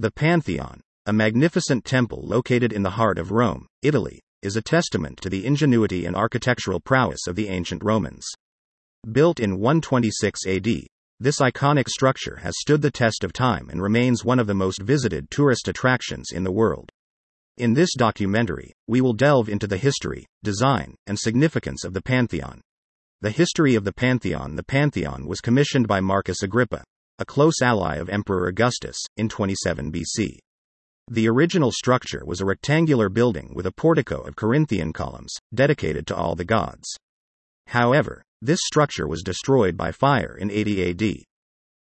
The Pantheon, a magnificent temple located in the heart of Rome, Italy, is a testament to the ingenuity and architectural prowess of the ancient Romans. Built in 126 AD, this iconic structure has stood the test of time and remains one of the most visited tourist attractions in the world. In this documentary, we will delve into the history, design, and significance of the Pantheon. The history of the Pantheon The Pantheon was commissioned by Marcus Agrippa, a close ally of Emperor Augustus, in 27 BC. The original structure was a rectangular building with a portico of Corinthian columns, dedicated to all the gods. However, this structure was destroyed by fire in 80 AD.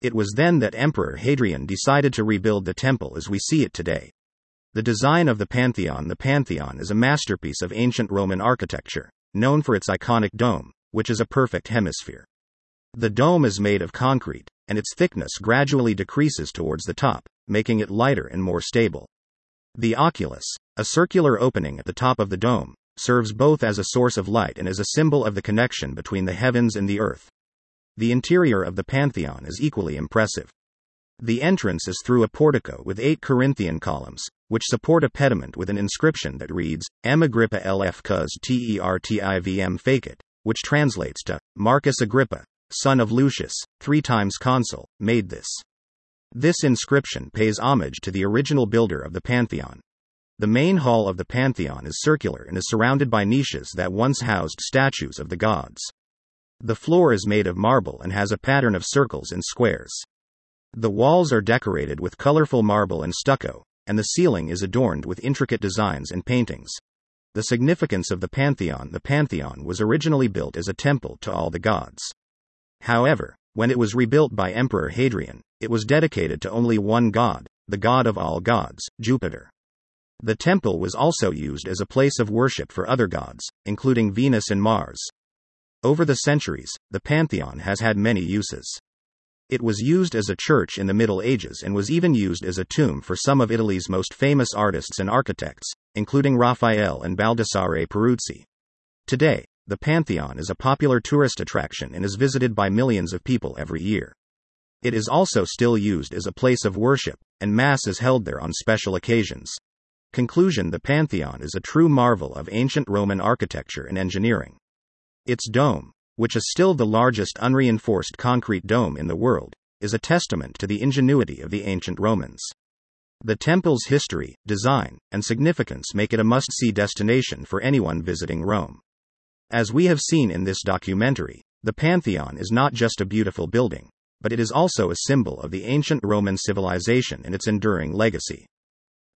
It was then that Emperor Hadrian decided to rebuild the temple as we see it today. The design of the Pantheon The Pantheon is a masterpiece of ancient Roman architecture, known for its iconic dome, which is a perfect hemisphere. The dome is made of concrete, and its thickness gradually decreases towards the top, making it lighter and more stable. The oculus, a circular opening at the top of the dome, serves both as a source of light and as a symbol of the connection between the heavens and the earth. The interior of the Pantheon is equally impressive. The entrance is through a portico with eight Corinthian columns, which support a pediment with an inscription that reads, M. Agrippa LF Cus Tertivm Facit, which translates to, Marcus Agrippa, son of Lucius, three times consul, made this. This inscription pays homage to the original builder of the Pantheon. The main hall of the Pantheon is circular and is surrounded by niches that once housed statues of the gods. The floor is made of marble and has a pattern of circles and squares. The walls are decorated with colorful marble and stucco, and the ceiling is adorned with intricate designs and paintings. The significance of the Pantheon The Pantheon was originally built as a temple to all the gods. However, when it was rebuilt by Emperor Hadrian, it was dedicated to only one god, the god of all gods, Jupiter. The temple was also used as a place of worship for other gods, including Venus and Mars. Over the centuries, the Pantheon has had many uses. It was used as a church in the Middle Ages and was even used as a tomb for some of Italy's most famous artists and architects, including Raphael and Baldassare Peruzzi. Today, the Pantheon is a popular tourist attraction and is visited by millions of people every year. It is also still used as a place of worship, and Mass is held there on special occasions. Conclusion The Pantheon is a true marvel of ancient Roman architecture and engineering. Its dome, which is still the largest unreinforced concrete dome in the world, is a testament to the ingenuity of the ancient Romans. The temple's history, design, and significance make it a must see destination for anyone visiting Rome. As we have seen in this documentary, the Pantheon is not just a beautiful building, but it is also a symbol of the ancient Roman civilization and its enduring legacy.